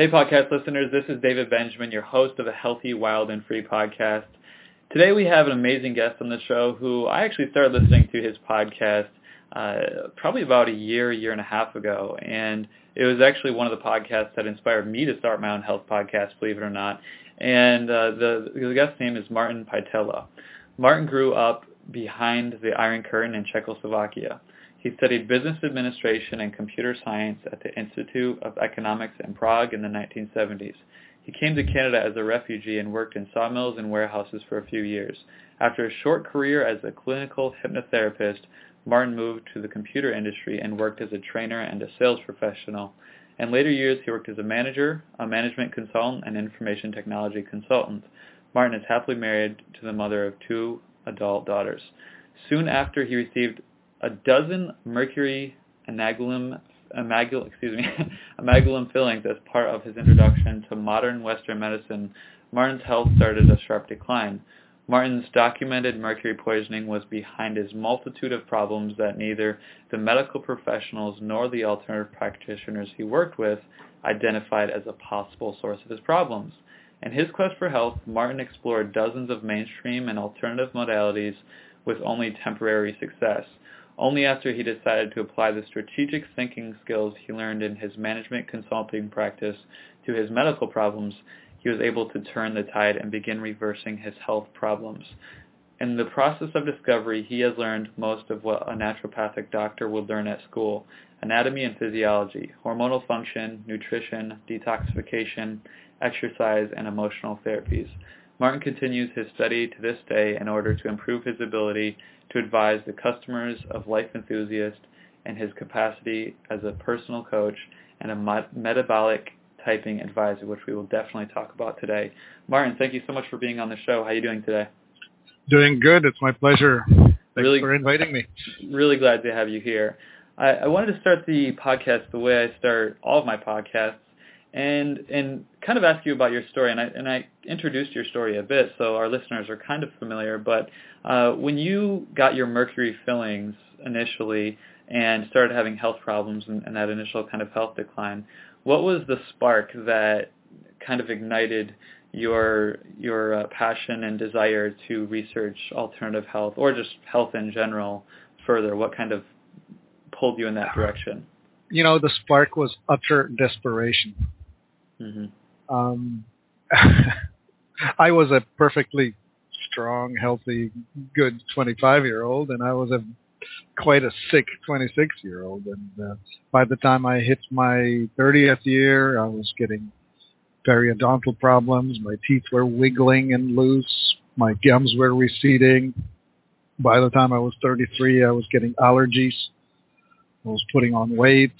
Hey, podcast listeners, this is David Benjamin, your host of the Healthy, Wild, and Free podcast. Today we have an amazing guest on the show who I actually started listening to his podcast uh, probably about a year, year and a half ago, and it was actually one of the podcasts that inspired me to start my own health podcast, believe it or not. And uh, the, the guest's name is Martin Pytela. Martin grew up behind the Iron Curtain in Czechoslovakia. He studied business administration and computer science at the Institute of Economics in Prague in the 1970s. He came to Canada as a refugee and worked in sawmills and warehouses for a few years. After a short career as a clinical hypnotherapist, Martin moved to the computer industry and worked as a trainer and a sales professional. In later years, he worked as a manager, a management consultant, and information technology consultant. Martin is happily married to the mother of two adult daughters. Soon after, he received a dozen mercury amagul, excuse me, amagulum fillings as part of his introduction to modern Western medicine, Martin's health started a sharp decline. Martin's documented mercury poisoning was behind his multitude of problems that neither the medical professionals nor the alternative practitioners he worked with identified as a possible source of his problems. In his quest for health, Martin explored dozens of mainstream and alternative modalities with only temporary success. Only after he decided to apply the strategic thinking skills he learned in his management consulting practice to his medical problems, he was able to turn the tide and begin reversing his health problems. In the process of discovery, he has learned most of what a naturopathic doctor would learn at school, anatomy and physiology, hormonal function, nutrition, detoxification, exercise, and emotional therapies. Martin continues his study to this day in order to improve his ability to advise the customers of Life Enthusiast and his capacity as a personal coach and a metabolic typing advisor, which we will definitely talk about today. Martin, thank you so much for being on the show. How are you doing today? Doing good. It's my pleasure. Thanks really, for inviting me. Really glad to have you here. I, I wanted to start the podcast the way I start all of my podcasts, and and kind of ask you about your story. And I and I introduced your story a bit, so our listeners are kind of familiar. But uh, when you got your mercury fillings initially and started having health problems and, and that initial kind of health decline, what was the spark that kind of ignited your your uh, passion and desire to research alternative health or just health in general further? What kind of pulled you in that direction? You know, the spark was utter desperation. Mm-hmm. Um, I was a perfectly strong, healthy, good 25 year old, and I was a quite a sick 26 year old. And uh, by the time I hit my 30th year, I was getting periodontal problems. My teeth were wiggling and loose. My gums were receding. By the time I was 33, I was getting allergies. I was putting on weight.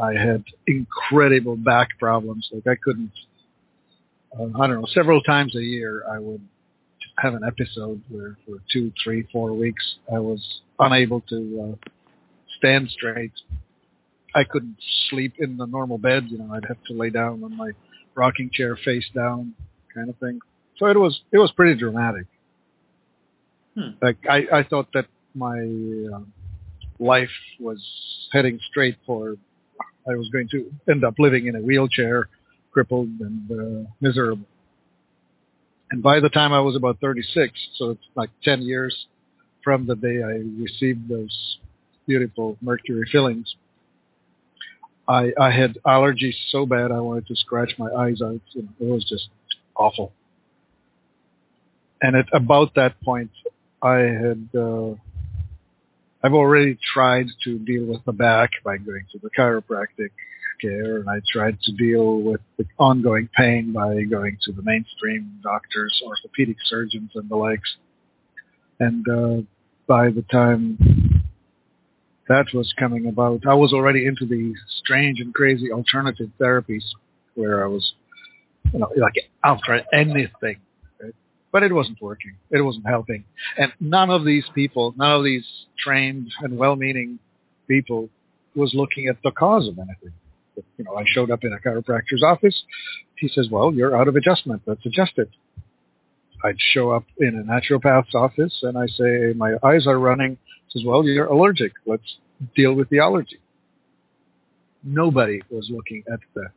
I had incredible back problems. Like I couldn't, uh, I don't know, several times a year I would have an episode where for two, three, four weeks I was unable to uh, stand straight. I couldn't sleep in the normal bed. You know, I'd have to lay down on my rocking chair face down, kind of thing. So it was it was pretty dramatic. Hmm. Like I I thought that my uh, life was heading straight for I was going to end up living in a wheelchair, crippled and uh, miserable. And by the time I was about 36, so it's like 10 years from the day I received those beautiful mercury fillings, I, I had allergies so bad I wanted to scratch my eyes out. You know, it was just awful. And at about that point, I had uh, I've already tried to deal with the back by going to the chiropractic care, and I tried to deal with the ongoing pain by going to the mainstream doctors, orthopedic surgeons, and the likes. And uh, by the time that was coming about, I was already into the strange and crazy alternative therapies, where I was, you know, like I'll try anything? But it wasn't working. It wasn't helping, and none of these people, none of these trained and well-meaning people, was looking at the cause of anything you know, I showed up in a chiropractor's office. He says, well, you're out of adjustment. Let's adjust it. I'd show up in a naturopath's office and I say, my eyes are running. He says, well, you're allergic. Let's deal with the allergy. Nobody was looking at the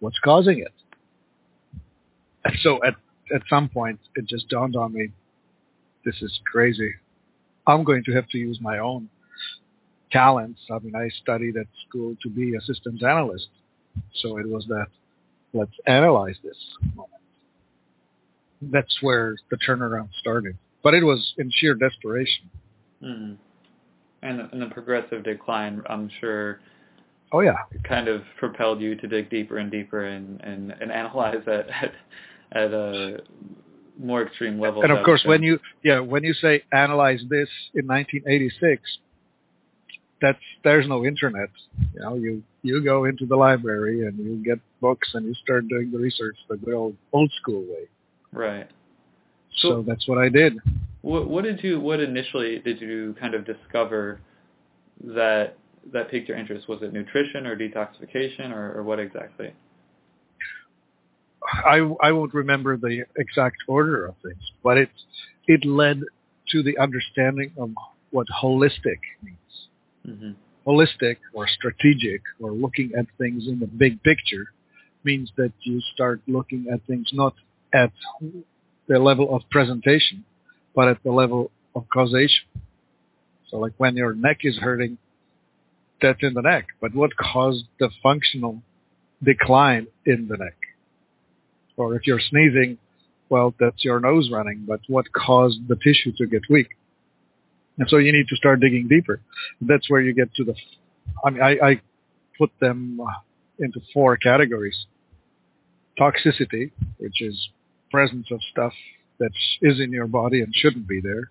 what's causing it? And so at, at some point, it just dawned on me, this is crazy. I'm going to have to use my own talents. I mean, I studied at school to be a systems analyst. So it was that, let's analyze this moment. That's where the turnaround started. But it was in sheer desperation. Mm. And, and the progressive decline, I'm sure, Oh yeah. kind of propelled you to dig deeper and deeper and, and, and analyze at, at, at a more extreme level. And of course, when you yeah when you say analyze this in 1986, that's there's no internet. You know, you you go into the library and you get books and you start doing the research the good old old school way. Right. So, So- that's what I did. What, what did you? What initially did you kind of discover that that piqued your interest? Was it nutrition or detoxification or, or what exactly? I I won't remember the exact order of things, but it it led to the understanding of what holistic means. hmm holistic or strategic or looking at things in the big picture means that you start looking at things not at the level of presentation, but at the level of causation. So like when your neck is hurting, that's in the neck, but what caused the functional decline in the neck? Or if you're sneezing, well, that's your nose running, but what caused the tissue to get weak? And so you need to start digging deeper. That's where you get to the, I mean, I, I put them into four categories. Toxicity, which is presence of stuff that is in your body and shouldn't be there.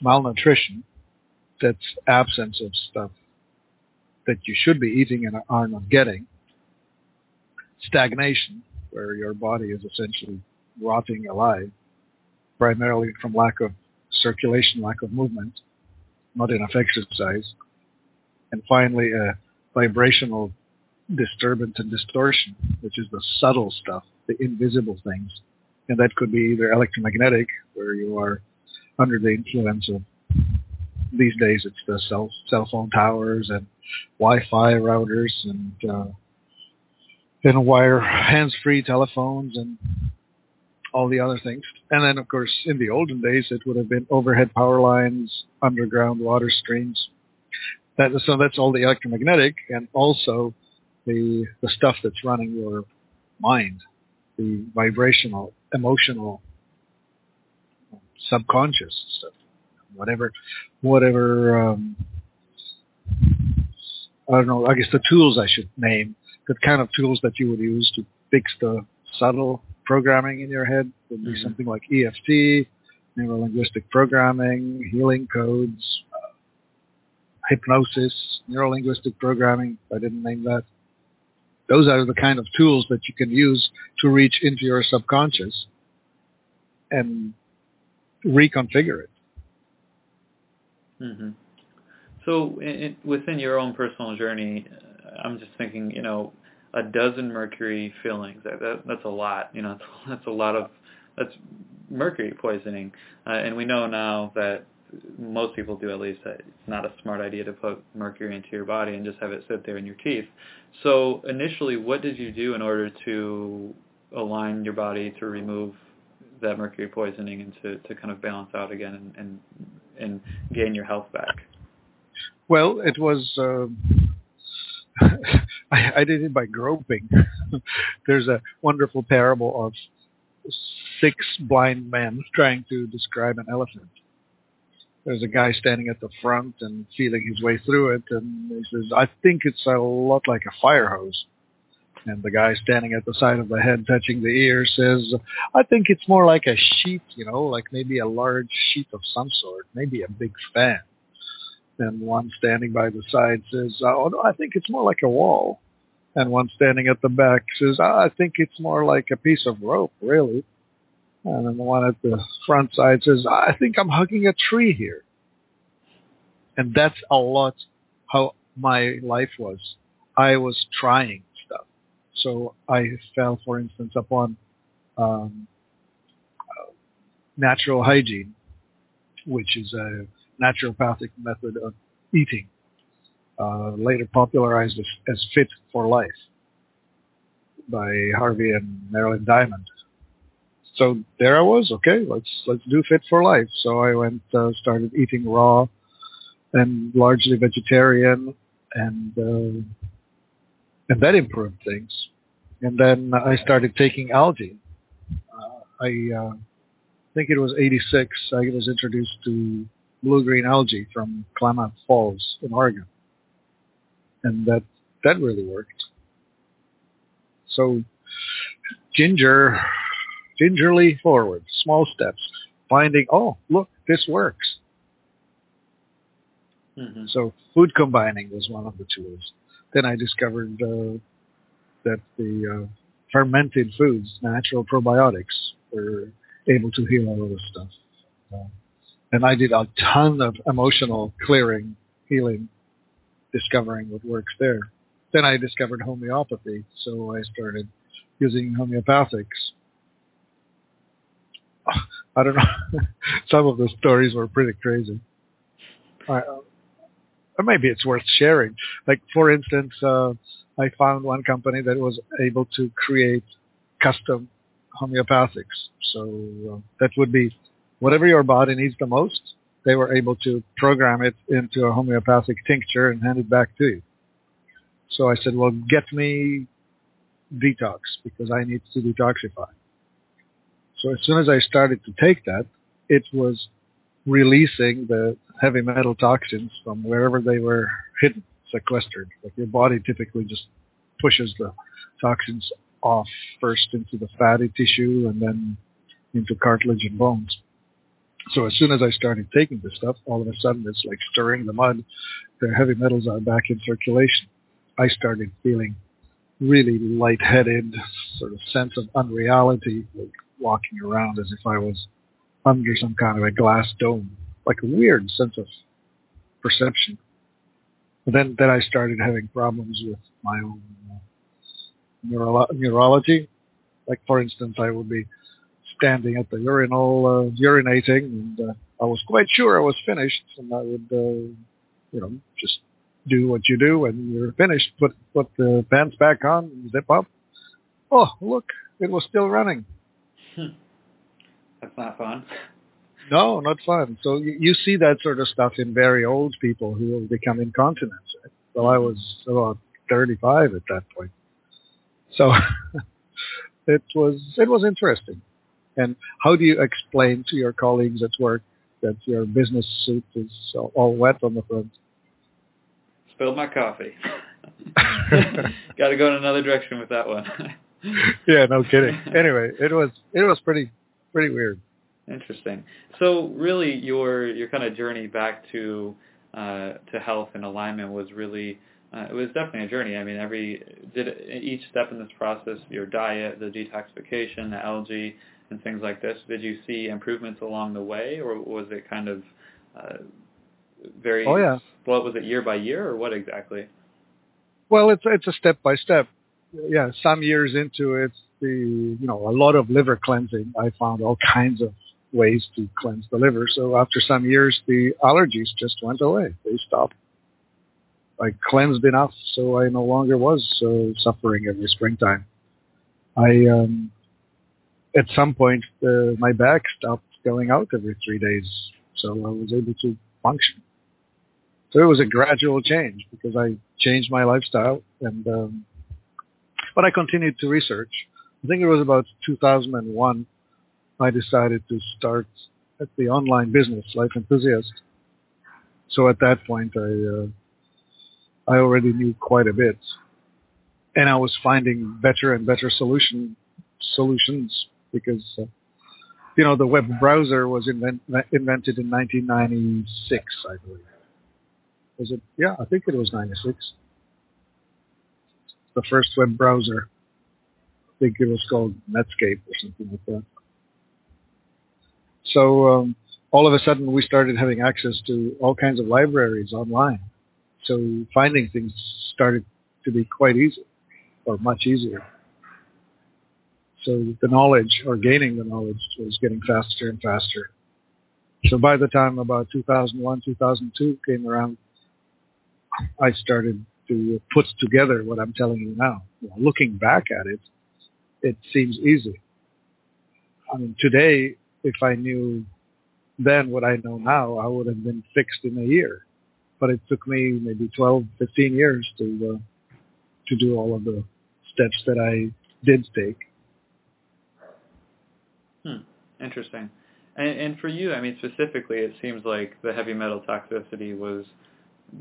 Malnutrition, that's absence of stuff that you should be eating and are not getting. Stagnation, where your body is essentially rotting alive, primarily from lack of circulation, lack of movement, not enough exercise. And finally, a vibrational disturbance and distortion, which is the subtle stuff, the invisible things. And that could be either electromagnetic, where you are under the influence of, these days it's the cell, cell phone towers and Wi-Fi routers and, uh, and wire hands-free telephones and all the other things. And then, of course, in the olden days, it would have been overhead power lines, underground water streams. That, so that's all the electromagnetic and also the, the stuff that's running your mind, the vibrational, emotional, subconscious stuff, whatever, whatever, um, I don't know, I guess the tools I should name, the kind of tools that you would use to fix the subtle programming in your head would be Mhm. something like EFT, neuro-linguistic programming, healing codes, uh, hypnosis, neuro-linguistic programming. I didn't name that. Those are the kind of tools that you can use to reach into your subconscious and reconfigure it. hmm So in, in, within your own personal journey, I'm just thinking, you know, a dozen mercury fillings. That, that, that's a lot. You know, that's, that's a lot of that's mercury poisoning. Uh, and we know now that most people do at least that it's not a smart idea to put mercury into your body and just have it sit there in your teeth. So initially, what did you do in order to align your body to remove that mercury poisoning and to, to kind of balance out again and, and and gain your health back? Well, it was. Um, I, I did it by groping. There's a wonderful parable of six blind men trying to describe an elephant. There's a guy standing at the front and feeling his way through it, and he says, "I think it's a lot like a fire hose." And the guy standing at the side of the head, touching the ear, says, "I think it's more like a sheet, you know, like maybe a large sheet of some sort, maybe a big fan." And one standing by the side says, uh, "Oh no, I think it's more like a wall." And one standing at the back says, ah, "I think it's more like a piece of rope, really." And then the one at the front side says, ah, "I think I'm hugging a tree here." And that's a lot how my life was. I was trying stuff. So I fell, for instance, upon um, uh, natural hygiene, which is a naturopathic method of eating, uh, later popularized as, as fit for life, by Harvey and Marilyn Diamond. So there I was. Okay, let's let's do Fit for Life. So I went uh, started eating raw and largely vegetarian, and uh, and that improved things. And then I started taking algae. Uh, I uh, think it was '86. I was introduced to blue green algae from Klamath Falls in Oregon, and that that really worked. So ginger, gingerly forward, small steps, finding, oh, look, this works. Mm-hmm. So food combining was one of the tools. Then I discovered uh, that the uh, fermented foods, natural probiotics, were able to heal all of this stuff. Uh, and I did a ton of emotional clearing, healing, discovering what works there. Then I discovered homeopathy, so I started using homeopathics. I don't know. Some of the stories were pretty crazy. Uh, maybe it's worth sharing. Like, for instance, uh, I found one company that was able to create custom homeopathics. So uh, that would be whatever your body needs the most. They were able to program it into a homeopathic tincture and hand it back to you. So I said, well, get me detox because I need to detoxify. So as soon as I started to take that, it was releasing the heavy metal toxins from wherever they were hidden, sequestered. Like your body typically just pushes the toxins off first into the fatty tissue and then into cartilage and bones. So as soon as I started taking this stuff, all of a sudden it's like stirring the mud. The heavy metals are back in circulation. I started feeling really lightheaded, sort of sense of unreality, like walking around as if I was under some kind of a glass dome, like a weird sense of perception. But then, then I started having problems with my own uh, neuro- neurology. Like, for instance, I would be standing at the urinal, uh, urinating, and uh, I was quite sure I was finished, and I would, uh, you know, just do what you do when you're finished. Put put the pants back on, zip up. Oh, look, it was still running. Hmm. That's not fun. No, not fun. So you, you see that sort of stuff in very old people who will become incontinent. Right? Well, I was about 35 at that point. So it was it was interesting. And how do you explain to your colleagues at work that your business suit is all wet on the front? spilled my coffee. Got to go in another direction with that one. yeah, no kidding. Anyway, it was it was pretty pretty weird. Interesting. So really, your your kind of journey back to uh, to health and alignment was really uh, it was definitely a journey. I mean, every did each step in this process, your diet, the detoxification, the algae, and things like this. Did you see improvements along the way, or was it kind of uh, very oh yeah. what was it year by year or what exactly? Well it's it's a step by step. Yeah some years into it the you know a lot of liver cleansing i found all kinds of ways to cleanse the liver. So after some years the allergies just went away. They stopped. I cleansed enough so i no longer was uh, suffering every springtime. I um at some point uh, my back stopped going out every three days so i was able to function so it was a gradual change because I changed my lifestyle and, um, but I continued to research. I think it was about 2001 I decided to start at the online business, Life Enthusiast. So at that point, I uh, I already knew quite a bit, and I was finding better and better solution solutions because uh, you know the web browser was invent, invented in 1996, I believe. Was it? Yeah, I think it was 96. The first web browser. I think it was called Netscape or something like that. So um, all of a sudden we started having access to all kinds of libraries online. So finding things started to be quite easy or much easier. So the knowledge or gaining the knowledge was getting faster and faster. So by the time about 2001, 2002 came around, I started to put together what I'm telling you now. looking back at it, it seems easy. I mean, today, if I knew then what I know now, I would have been fixed in a year. But it took me maybe 12, 15 years to uh, to do all of the steps that I did take. Interesting. And, and for you, I mean, specifically, it seems like the heavy metal toxicity was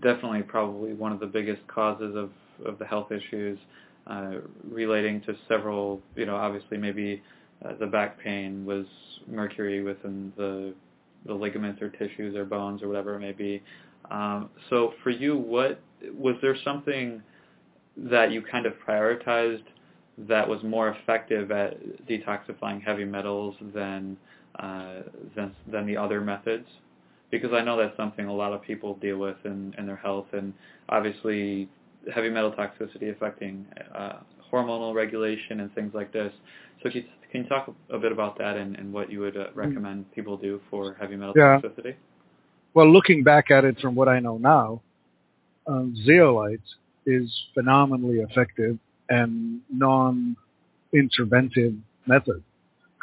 definitely probably one of the biggest causes of, of the health issues uh, relating to several, you know, obviously maybe uh, the back pain was mercury within the the ligaments or tissues or bones or whatever it may be. Um, so for you, what was there something that you kind of prioritized that was more effective at detoxifying heavy metals than uh, than than the other methods? Because I know that's something a lot of people deal with in, in their health, and obviously heavy metal toxicity affecting uh, hormonal regulation and things like this. So can you, can you talk a bit about that and, and what you would uh, recommend people do for heavy metal yeah. toxicity? Well, looking back at it from what I know now, um, zeolite is phenomenally effective and non-interventive method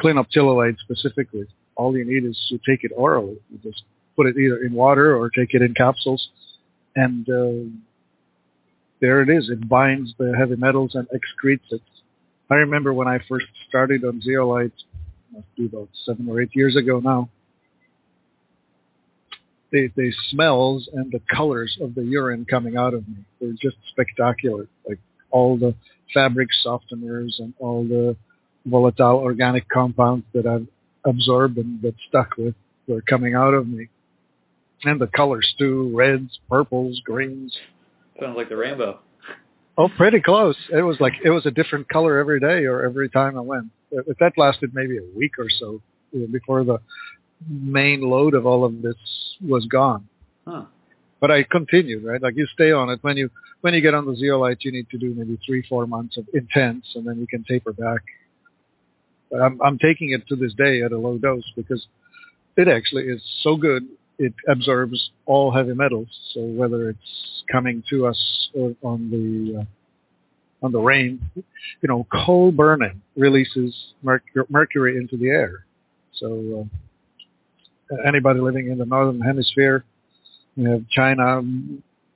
clinoptilolite specifically. All you need is to take it orally. You just put it either in water or take it in capsules, and uh, there it is. It binds the heavy metals and excretes it. I remember when I first started on zeolite, must be about seven or eight years ago now. The, the smells and the colors of the urine coming out of me were just spectacular. Like all the fabric softeners and all the volatile organic compounds that I've absorbed and that stuck with were coming out of me. And the colors too, reds, purples, greens. Sounds like the rainbow. Oh, pretty close. It was like it was a different color every day or every time I went. But that lasted maybe a week or so before the main load of all of this was gone. Huh. But I continued, right? Like you stay on it. When you when you get on the zeolite, you need to do maybe three, four months of intense, and then you can taper back but I'm, I'm taking it to this day at a low dose because it actually is so good. It absorbs all heavy metals. So whether it's coming to us on the uh, on the rain, you know, coal burning releases mercury into the air. So uh, anybody living in the northern hemisphere, you have China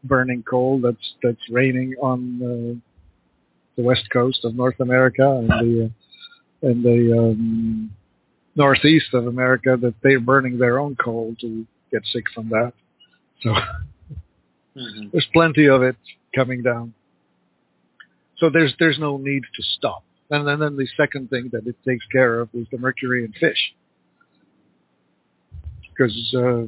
burning coal that's that's raining on uh, the west coast of North America and the in the um, northeast of America that they're burning their own coal to get sick from that. So mm-hmm. there's plenty of it coming down. So there's there's no need to stop. And then, then the second thing that it takes care of is the mercury in fish, because uh,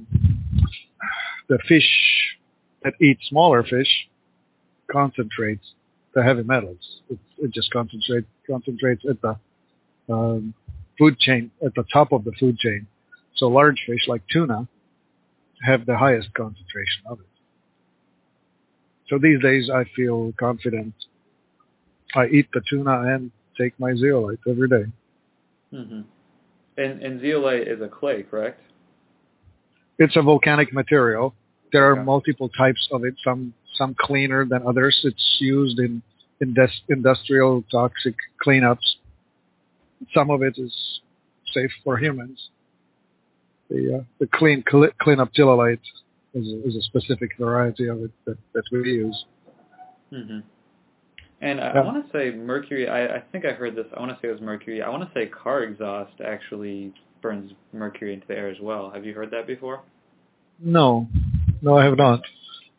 the fish that eat smaller fish concentrates the heavy metals. It, it just concentrates concentrates at the um, food chain at the top of the food chain. So large fish like tuna have the highest concentration of it. So these days I feel confident. I eat the tuna and take my zeolite every day. Mm-hmm. And, and zeolite is a clay, correct? It's a volcanic material. There are multiple types of it. Some some cleaner than others. It's used in, in industrial toxic cleanups some of it is safe for humans. The uh, the clean clinoptilolite is a, is a specific variety of it that, that we use. Mm-hmm. And I, yeah. I want to say mercury. I, I think I heard this. I want to say it was mercury. I want to say car exhaust actually burns mercury into the air as well. Have you heard that before? No, no, I have not.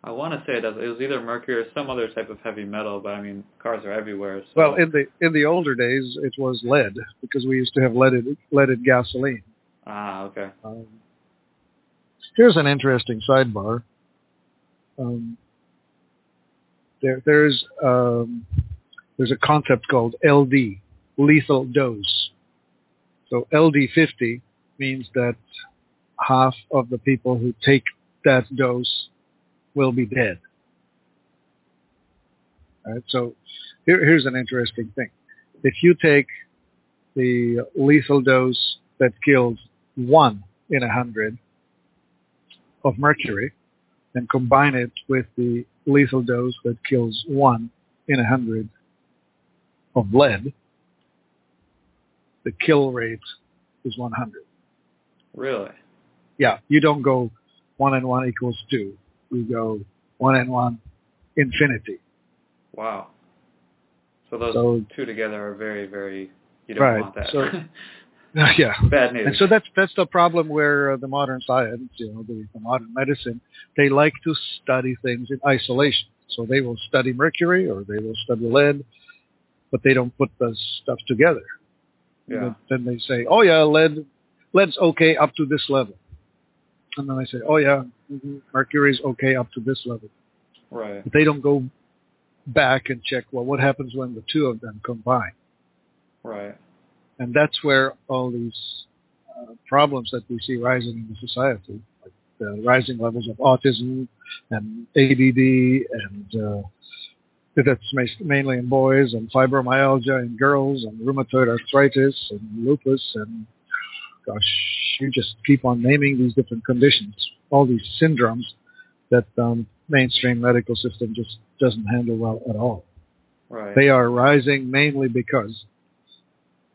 I want to say it does. It was either mercury or some other type of heavy metal, but I mean, cars are everywhere. So. Well, in the in the older days, it was lead because we used to have leaded leaded gasoline. Ah, okay. Um, here's an interesting sidebar. Um, there, there's um, there's a concept called LD, lethal dose. So LD50 means that half of the people who take that dose will be dead. So here, here's an interesting thing. If you take the lethal dose that kills one in a hundred of mercury, and combine it with the lethal dose that kills one in a hundred of lead, the kill rate is 100. Really? Yeah, you don't go one and one equals two. You go one and one infinity. Wow. So those So- two together are very, very. You don't Right, want that. so- yeah. Bad news. And so that's that's the problem where uh, the modern science, you know, the, the modern medicine, they like to study things in isolation. So they will study mercury or they will study lead, but they don't put the stuff together. Yeah. Then they say, oh yeah, lead, lead's okay up to this level. And then they say, oh yeah, mhm, mercury's okay up to this level. Right. But they don't go back and check, well, what happens when the two of them combine? Right. And that's where all these uh, problems that we see rising in the society, like the rising levels of autism and ADD, and uh, that's mainly in boys, and fibromyalgia in girls, and rheumatoid arthritis, and lupus, and gosh, you just keep on naming these different conditions, all these syndromes that um, mainstream medical system just doesn't handle well at all. Right. They are rising mainly because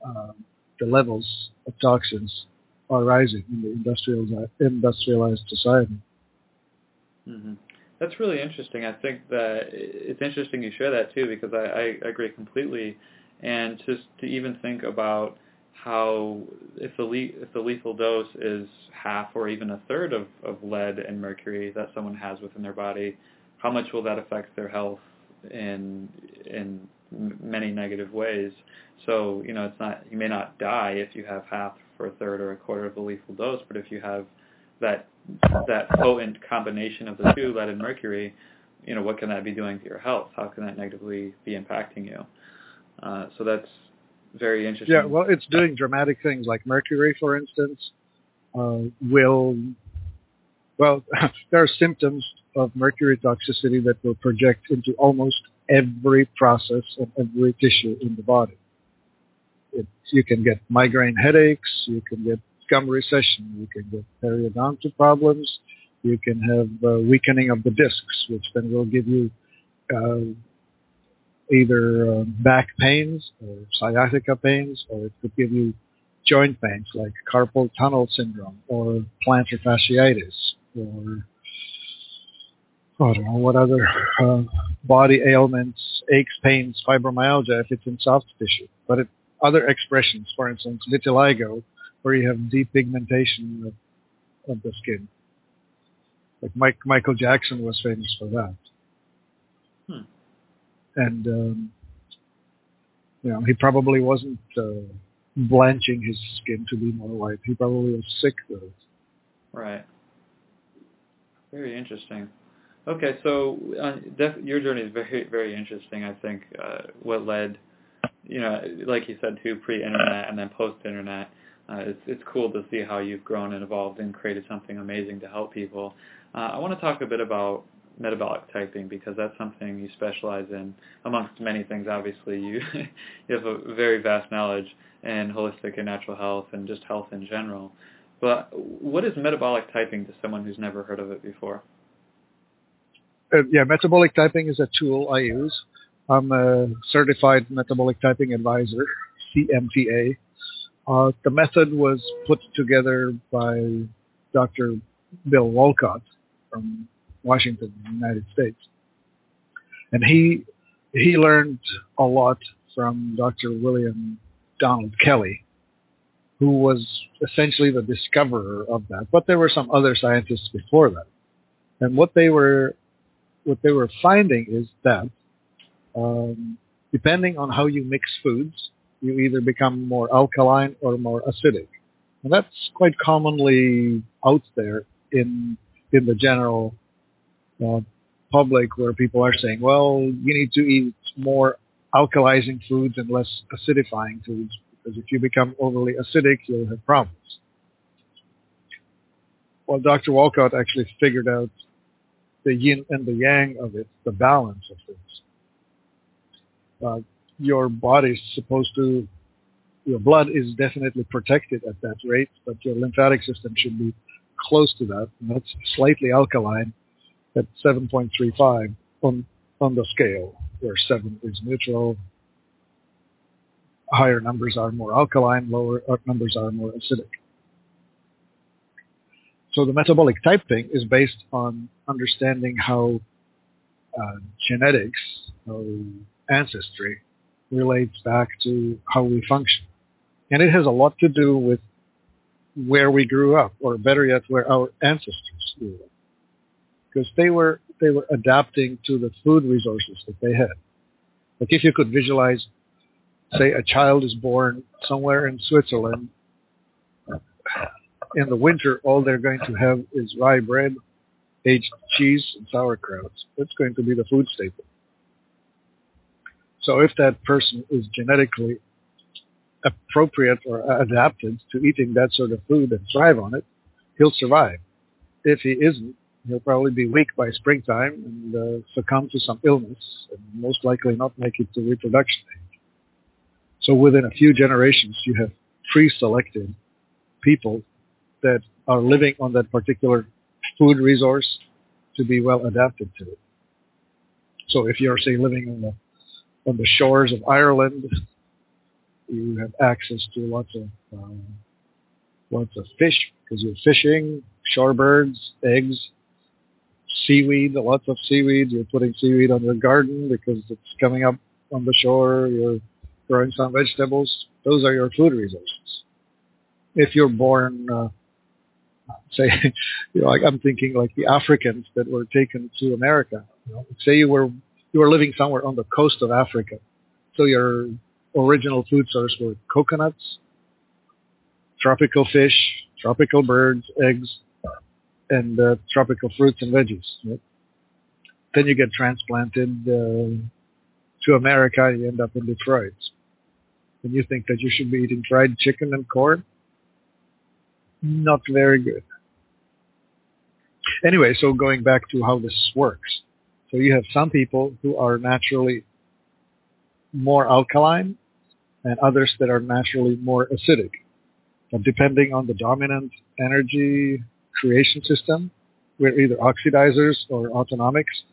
um, the levels of toxins are rising in the industrialized, industrialized society. hmm That's really interesting. I think that it's interesting you share that too because I, I agree completely. And just to even think about how if the le- if the lethal dose is half or even a third of, of lead and mercury that someone has within their body, how much will that affect their health in in many negative ways? So you know it's not you may not die if you have half or a third or a quarter of the lethal dose, but if you have that that potent combination of the two, lead and mercury, you know, what can that be doing to your health? How can that negatively be impacting you? Uh, so that's very interesting. Yeah, well, it's doing dramatic things like mercury, for instance, uh, will, well, there are symptoms of mercury toxicity that will project into almost every process and every tissue in the body. It, you can get migraine headaches, you can get gum recession, you can get periodontal problems, you can have uh, weakening of the discs, which then will give you uh, either uh, back pains or sciatica pains, or it could give you joint pains like carpal tunnel syndrome or plantar fasciitis, or I don't know what other uh, body ailments, aches, pains, fibromyalgia if it's in soft tissue. But it, other expressions, for instance, vitiligo, where you have depigmentation of, of the skin. Like Mike, Michael Jackson was famous for that. Hmm. And, um, you know, he probably wasn't uh, blanching his skin to be more white. He probably was sick with it. Right. Very interesting. Okay, so uh, def- your journey is very, very interesting. I think uh, what led, you know, like you said too, pre-internet and then post-internet. Uh, it's it's cool to see how you've grown and evolved and created something amazing to help people. Uh, I want to talk a bit about metabolic typing because that's something you specialize in amongst many things. Obviously, you you have a very vast knowledge in holistic and natural health and just health in general. But what is metabolic typing to someone who's never heard of it before? Uh, yeah, metabolic typing is a tool I use. I'm a certified metabolic typing advisor, CMTA. Uh, the method was put together by Dr. Bill Wolcott from Washington, United States. And he he learned a lot from Dr. William Donald Kelley, who was essentially the discoverer of that. But there were some other scientists before that. And what they were what they were finding is that um, depending on how you mix foods, you either become more alkaline or more acidic. And that's quite commonly out there in in the general uh, public where people are saying, well, you need to eat more alkalizing foods and less acidifying foods because if you become overly acidic, you'll have problems. Well, Dr. Wolcott actually figured out the yin and the yang of it, the balance of things. Uh, your body's supposed to, your blood is definitely protected at that rate, but your lymphatic system should be close to that. And that's slightly alkaline at 7.35 on on the scale, where seven is neutral. Higher numbers are more alkaline, lower numbers are more acidic. So the metabolic type thing is based on understanding how uh, genetics, how ancestry relates back to how we function. And it has a lot to do with where we grew up, or better yet, where our ancestors grew up. Because they were, they were adapting to the food resources that they had. Like if you could visualize, say a child is born somewhere in Switzerland in the winter, all they're going to have is rye bread, aged cheese, and sauerkraut. That's going to be the food staple. So if that person is genetically appropriate or adapted to eating that sort of food and thrive on it, he'll survive. If he isn't, he'll probably be weak by springtime and uh, succumb to some illness and most likely not make it to reproduction age. So within a few generations, you have pre-selected people that are living on that particular food resource to be well adapted to it. So if you're, say, living on the on the shores of Ireland, you have access to lots of um, lots of fish because you're fishing, shorebirds, eggs, seaweed, lots of seaweed. You're putting seaweed on your garden because it's coming up on the shore. You're growing some vegetables. Those are your food resources. If you're born uh, say, you know, like I'm thinking like the Africans that were taken to America. You know, say you were you were living somewhere on the coast of Africa, so your original food source were coconuts, tropical fish, tropical birds, eggs, and uh, tropical fruits and veggies. Right? Then you get transplanted uh, to America. You end up in Detroit, and you think that you should be eating fried chicken and corn not very good. Anyway, so going back to how this works. So you have some people who are naturally more alkaline and others that are naturally more acidic. But depending on the dominant energy creation system, we're either oxidizers or autonomics.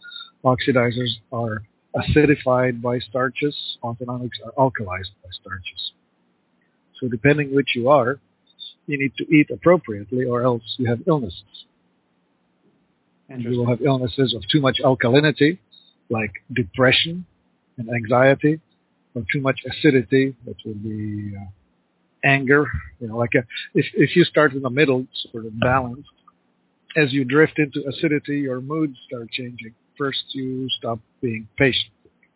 Oxidizers are acidified by starches. Autonomics are alkalized by starches. So depending which you are, you need to eat appropriately or else you have illnesses. And you will have illnesses of too much alkalinity, like depression and anxiety, or too much acidity, that would be uh, anger. You know, like a, if if you start in the middle, sort of balanced, as you drift into acidity, your moods start changing. First, you stop being patient.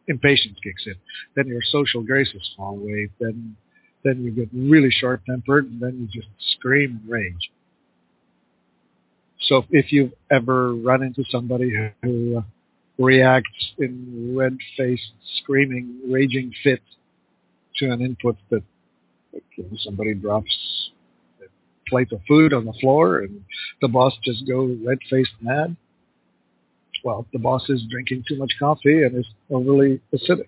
Impatience kicks in. Then your social graces fall away. Then then you get really short-tempered, and then you just scream and rage. So if you've ever run into somebody who uh, reacts in red-faced, screaming, raging fit to an input that like, somebody drops a plate of food on the floor and the boss just goes red-faced mad, well, the boss is drinking too much coffee and is overly acidic.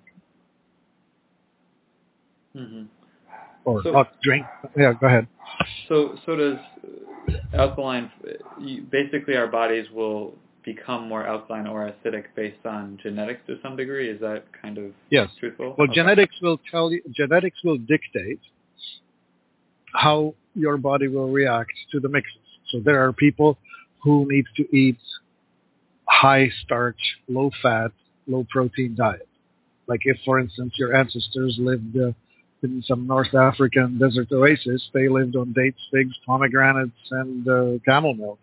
Mm-hmm or so, not drink. Yeah, go ahead. So, so does alkaline. Basically, our bodies will become more alkaline or acidic based on genetics to some degree. Is that kind of yes. truthful? Well, okay. genetics will tell you. Genetics will dictate how your body will react to the mixes. So there are people who need to eat high starch, low fat, low protein diet. Like if, for instance, your ancestors lived uh, in some North African desert oasis, they lived on dates, figs, pomegranates, and uh, camel milk.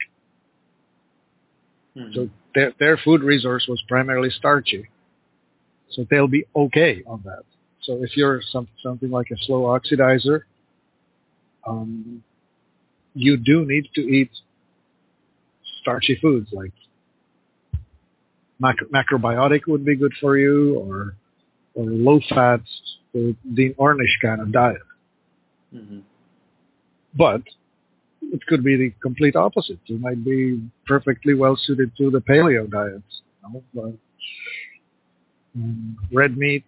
Mm-hmm. So their their food resource was primarily starchy. So they'll be okay on that. So if you're some, something like a slow oxidizer, um, you do need to eat starchy foods like macro, macrobiotic would be good for you, or or low fat the Dean Ornish kind of diet. Mm-hmm. But it could be the complete opposite. You might be perfectly well suited to the paleo diet. You know? but, um, red meat,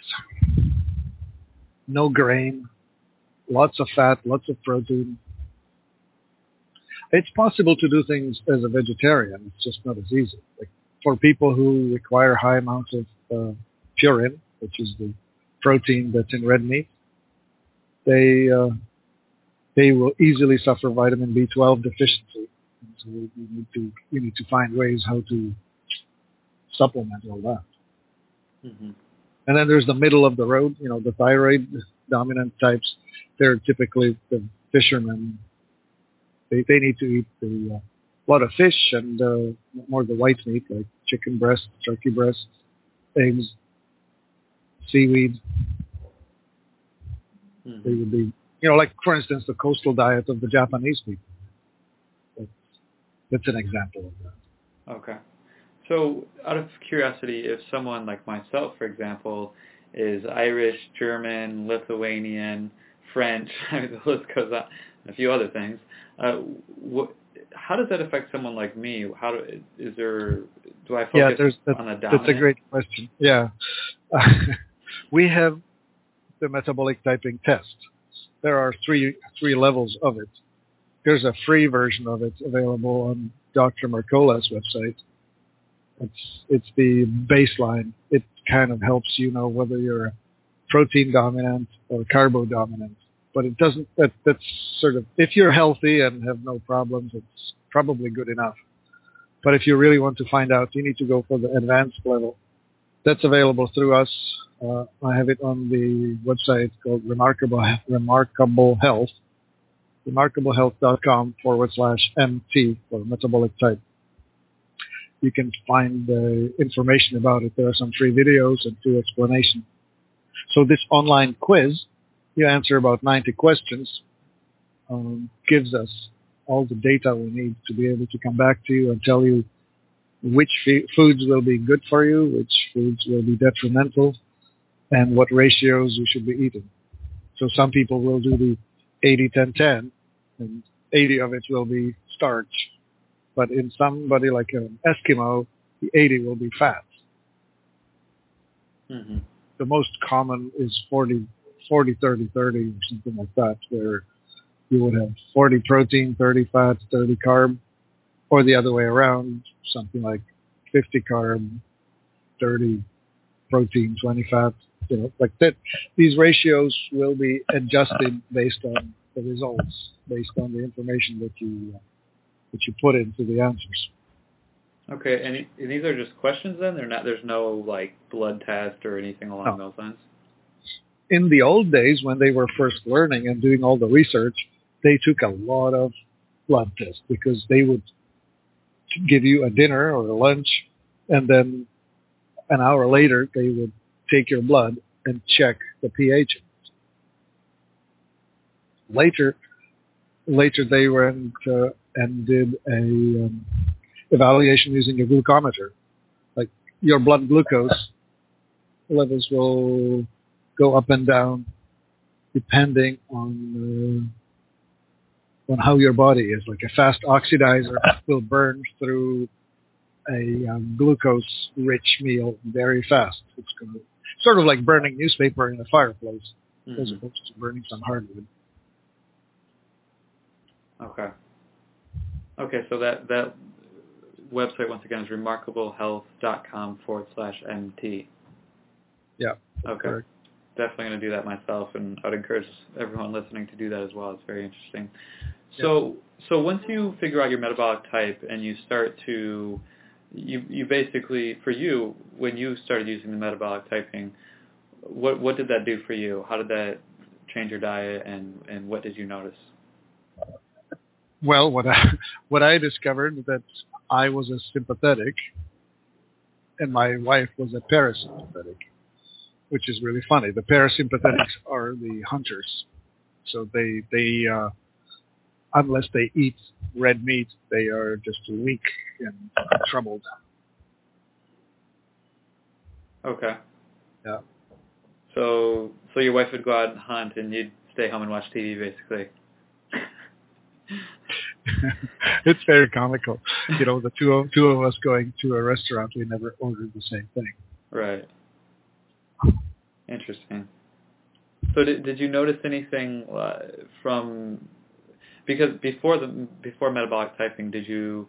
no grain, lots of fat, lots of protein. It's possible to do things as a vegetarian. It's just not as easy. Like for people who require high amounts of uh, purine, which is the protein that's in red meat, they uh, they will easily suffer vitamin B12 deficiency. And so you need to you need to find ways how to supplement all that. Mm-hmm. And then there's the middle of the road, you know, the thyroid dominant types. They're typically the fishermen. They they need to eat the, uh, a lot of fish and uh, more the white meat like chicken breast, turkey breast, eggs, seaweed. Mm-hmm. They would be, you know, like for instance the coastal diet of the Japanese people. That's, that's an example of that. Okay. So, out of curiosity, if someone like myself, for example, is Irish, German, Lithuanian, French, I mean, the list goes on, a few other things, uh, what, how does that affect someone like me? How do, is there, do I focus yeah, there's, that, on a dominant? that's a great question. Yeah. we have the metabolic typing test. There are three three levels of it. There's a free version of it available on Dr. Mercola's website. It's it's the baseline. It kind of helps you know whether you're protein dominant or carbo dominant. But it doesn't. That that's sort of if you're healthy and have no problems, it's probably good enough. But if you really want to find out, you need to go for the advanced level. That's available through us. Uh, I have it on the website called Remarkable Remarkable Health, remarkablehealth.com forward slash MT for metabolic type you can find the information about it. There are some free videos and two explanations. So this online quiz, you answer about 90 questions, um, gives us all the data we need to be able to come back to you and tell you which f- foods will be good for you, which foods will be detrimental, and what ratios you should be eating. So some people will do the 80-10-10, and 80 of it will be starch, but in somebody like an Eskimo, the 80 will be fat. Mm-hmm. The most common is 40, 40, 30, 30 or something like that, where you would have 40 protein, 30 fat, 30 carb, or the other way around, something like 50 carb, 30 protein, 20 fat, you know, like that. These ratios will be adjusted based on the results, based on the information that you uh, that you put into the answers. Okay, and, and these are just questions then? They're not. There's no like blood test or anything along No. those lines. In the old days, when they were first learning and doing all the research, they took a lot of blood tests because they would give you a dinner or a lunch, and then an hour later they would take your blood and check the pH. Later, later they went uh, and did a um, evaluation using a glucometer. Like your blood glucose levels will go up and down depending on uh, on how your body is. Like a fast oxidizer will burn through a um, glucose-rich meal very fast. It's going to sort of like burning newspaper in a fireplace as Mhm. opposed to burning some hardwood. Okay. Okay, so that that website once again is remarkablehealth.com forward slash mt. Yeah. Okay. correct. Definitely going to do that myself, and I'd encourage everyone listening to do that as well. It's very interesting. So, so once you figure out your metabolic type and you start to, you you basically for you when you started using the metabolic typing, what what did that do for you? How did that change your diet, and and what did you notice? Well, what I what I discovered that I was a sympathetic, and my wife was a parasympathetic, which is really funny. The parasympathetics are the hunters, so they they uh, unless they eat red meat, they are just weak and troubled. Okay. Yeah. So so your wife would go out and hunt, and you'd stay home and watch TV, basically. it's very comical. You know, the two of two of us going to a restaurant, we never ordered the same thing. Right. Interesting. So did did you notice anything uh, from because before the before metabolic typing, did you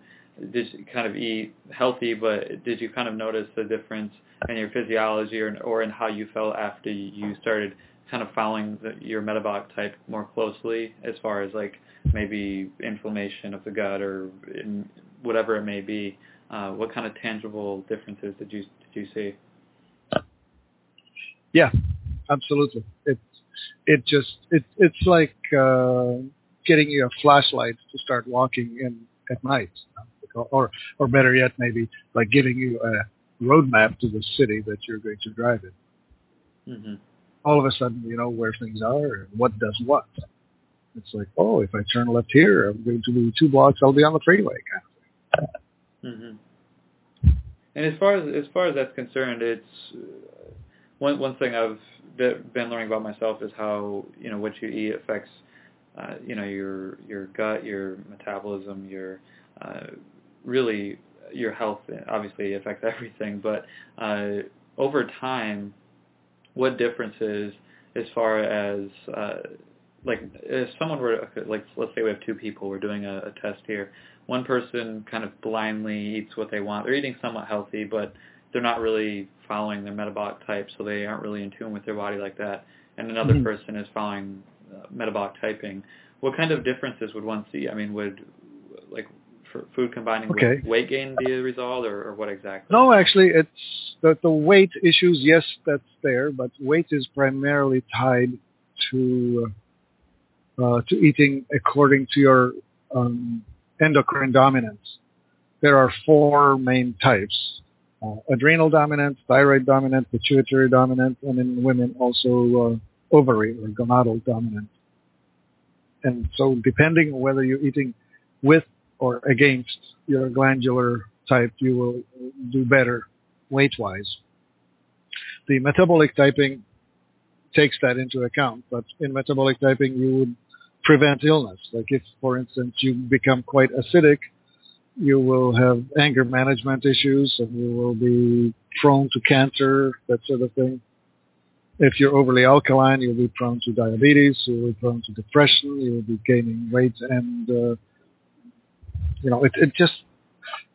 did you kind of eat healthy, but did you kind of notice the difference in your physiology or or in how you felt after you started kind of following the, your metabolic type more closely, as far as like maybe inflammation of the gut or in, whatever it may be? Uh, what kind of tangible differences did you did you see? Yeah, absolutely. It's it just it it's like uh, getting you a flashlight to start walking in at night, or or better yet, maybe like giving you a roadmap to the city that you're going to drive in. Mm-hmm. All of a sudden, you know where things are and what does what. It's like, oh, if I turn left here, I'm going to be two blocks. I'll be on the freeway. Kind of mm-hmm. And as far as as far as that's concerned, it's one one thing I've been learning about myself is how you know what you eat affects uh, you know your your gut, your metabolism, your uh, really your health. Obviously, affects everything. But uh, over time, what differences as far as uh, like if someone were like let's say we have two people we're doing a, a test here one person kind of blindly eats what they want they're eating somewhat healthy but they're not really following their metabolic type so they aren't really in tune with their body like that and another mm-hmm. person is following metabolic typing what kind of differences would one see i mean would like food combining okay. with weight gain be a result or, or what exactly no actually it's the, the weight issues yes that's there but weight is primarily tied to uh, to eating according to your um, endocrine dominance. There are four main types. Uh, adrenal dominant, thyroid dominant, pituitary dominant, and in women also uh, ovary or gonadal dominant. And so depending on whether you're eating with or against your glandular type, you will do better weight-wise. The metabolic typing takes that into account, but in metabolic typing, you would prevent illness. Like if, for instance, you become quite acidic, you will have anger management issues and you will be prone to cancer, that sort of thing. If you're overly alkaline, you'll be prone to diabetes, you'll be prone to depression, you'll be gaining weight and, uh, you know, it, it just,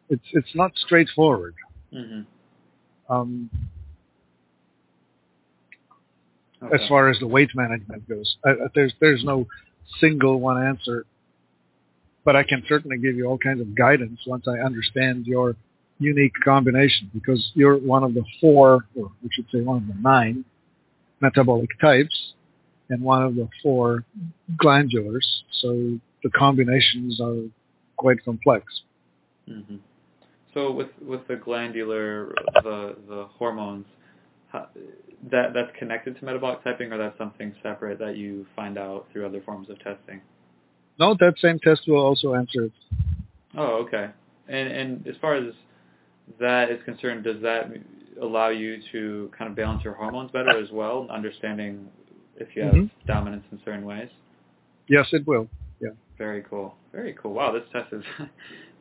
it's, it's not straightforward. Mm-hmm. Um, okay. As far as the weight management goes, I, there's, there's no single one answer, but I can certainly give you all kinds of guidance once I understand your unique combination because you're one of the four, or we should say one of the nine metabolic types and one of the four glandulars. So the combinations are quite complex. Mm-hmm. So with with the glandular, the the hormones, how, that that's connected to metabolic typing, or that's something separate that you find out through other forms of testing? No, that same test will also answer it. Oh, okay. And and as far as that is concerned, does that allow you to kind of balance your hormones better as well, understanding if you have mm-hmm. dominance in certain ways? Yes, it will. Yeah. Very cool. Very cool. Wow, this test is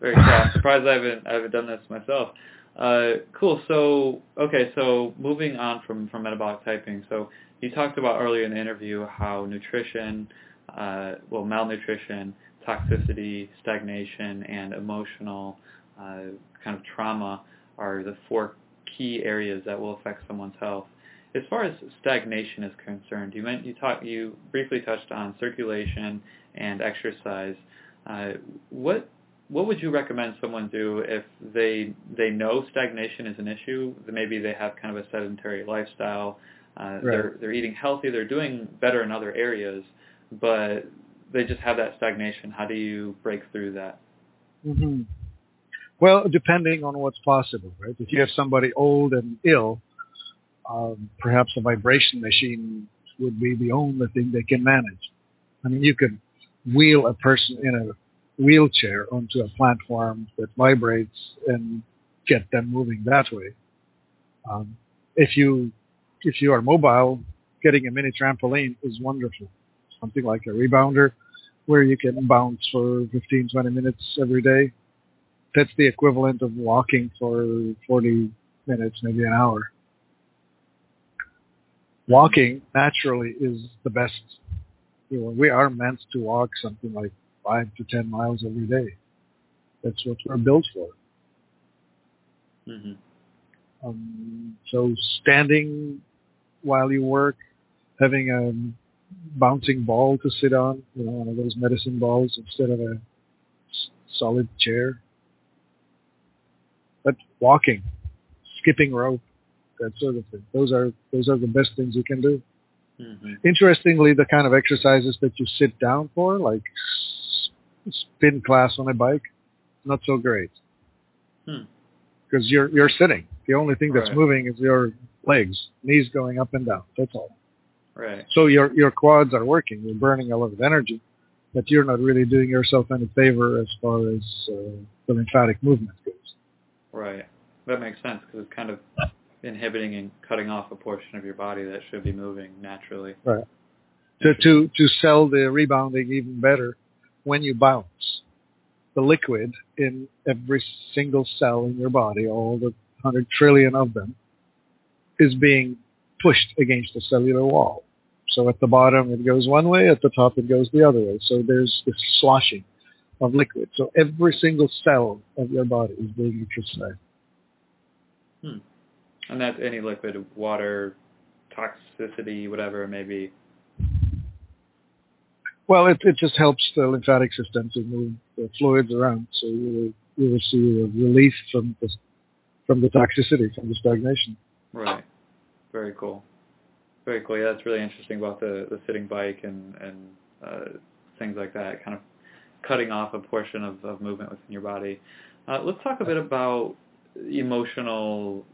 very cool. I'm surprised I haven't I haven't done this myself. Uh, cool. So okay. So moving on from from metabolic typing. So you talked about earlier in the interview how nutrition, uh, well, malnutrition, toxicity, stagnation, and emotional uh, kind of trauma are the four key areas that will affect someone's health. As far as stagnation is concerned, you meant you talked you briefly touched on circulation and exercise. Uh, what what would you recommend someone do if they they know stagnation is an issue? Maybe they have kind of a sedentary lifestyle. Uh, right. They're they're eating healthy. They're doing better in other areas, but they just have that stagnation. How do you break through that? Mm-hmm. Well, depending on what's possible, right? If you have somebody old and ill, um, perhaps a vibration machine would be the only thing they can manage. I mean, you could wheel a person in a wheelchair onto a platform that vibrates and get them moving that way. Um, if you if you are mobile, getting a mini trampoline is wonderful. Something like a rebounder where you can bounce for 15, 20 minutes every day. That's the equivalent of walking for 40 minutes, maybe an hour. Walking naturally is the best. You know, we are meant to walk something like five to ten miles every day. That's what we're built for. hmm Um, so standing while you work, having a bouncing ball to sit on, you know, one of those medicine balls instead of a solid chair. But walking, skipping rope, that sort of thing. Those are those are the best things you can do. hmm Interestingly, the kind of exercises that you sit down for, like spin class on a bike, not so great. Hmm. Because you're you're sitting. The only thing that's Right. moving is your legs, knees going up and down. That's all. Right. So your your quads are working. You're burning a lot of energy, but you're not really doing yourself any favor as far as uh, the lymphatic movement goes. Right. That makes sense because it's kind of inhibiting and cutting off a portion of your body that should be moving naturally. Right. To to to sell the rebounding even better, when you bounce, the liquid in every single cell in your body, all the hundred trillion of them, is being pushed against the cellular wall. So at the bottom it goes one way, at the top it goes the other way. So there's this sloshing of liquid. So every single cell of your body is being exercised. And that's any liquid, water, toxicity, whatever it may be. Well, it, it just helps the lymphatic system to move the fluids around, so you will, you will see a relief from the from the toxicity, from the stagnation. Right. Very cool. Very cool. Yeah, that's really interesting about the, the sitting bike and, and uh, things like that, kind of cutting off a portion of, of movement within your body. Uh, let's talk a bit about emotional